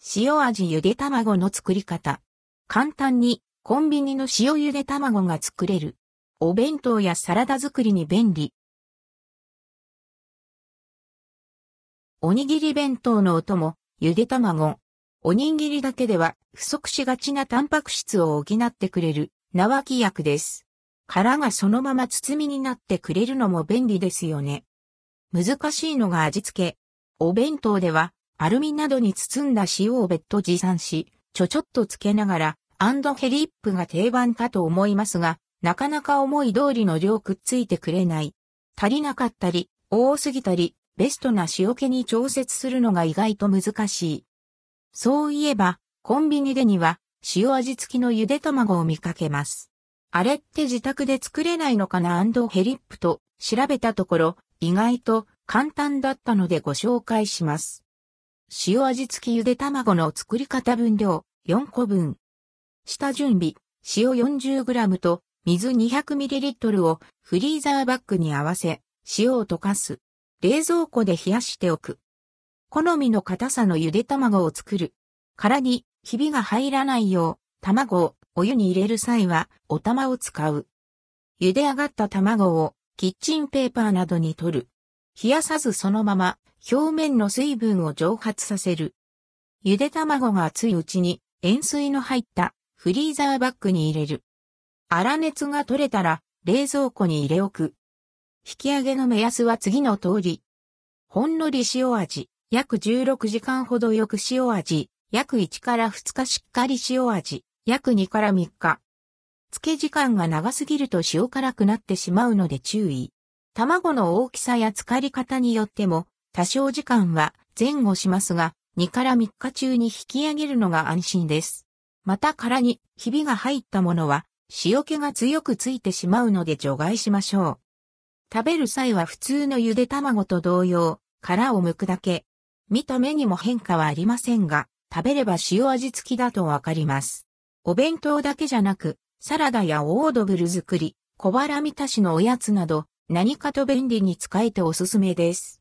塩味ゆで卵の作り方。簡単にコンビニの塩ゆで卵が作れる。お弁当やサラダ作りに便利。おにぎり弁当のお供、ゆで卵。おにぎりだけでは不足しがちなタンパク質を補ってくれる縄木薬です。殻がそのまま包みになってくれるのも便利ですよね。難しいのが味付け。お弁当ではアルミなどに包んだ塩を別途持参し、ちょちょっとつけながら、アンドヘリップが定番かと思いますが、なかなか思い通りの量くっついてくれない。足りなかったり、多すぎたり、ベストな塩気に調節するのが意外と難しい。そういえば、コンビニでには、塩味付きのゆで卵を見かけます。あれって自宅で作れないのかな？アンドヘリップと調べたところ、意外と簡単だったのでご紹介します。塩味付きゆで卵の作り方分量4個分。下準備、塩 40g と水 200ml をフリーザーバッグに合わせ、塩を溶かす。冷蔵庫で冷やしておく。好みの硬さのゆで卵を作る。殻にひびが入らないよう、卵をお湯に入れる際はお玉を使う。茹で上がった卵をキッチンペーパーなどに取る。冷やさずそのまま表面の水分を蒸発させる。ゆで卵が熱いうちに塩水の入ったフリーザーバッグに入れる。粗熱が取れたら冷蔵庫に入れ置く。引き上げの目安は次の通り。ほんのり塩味、約16時間ほどよく塩味、約1から2日しっかり塩味、約2から3日。漬け時間が長すぎると塩辛くなってしまうので注意。卵の大きさや浸かり方によっても多少時間は前後しますが、2から3日中に引き上げるのが安心です。また殻にひびが入ったものは塩気が強くついてしまうので除外しましょう。食べる際は普通のゆで卵と同様、殻を剥くだけ。見た目にも変化はありませんが、食べれば塩味付きだとわかります。お弁当だけじゃなく、サラダやオードブル作り、小腹満たしのおやつなど、何かと便利に使えておすすめです。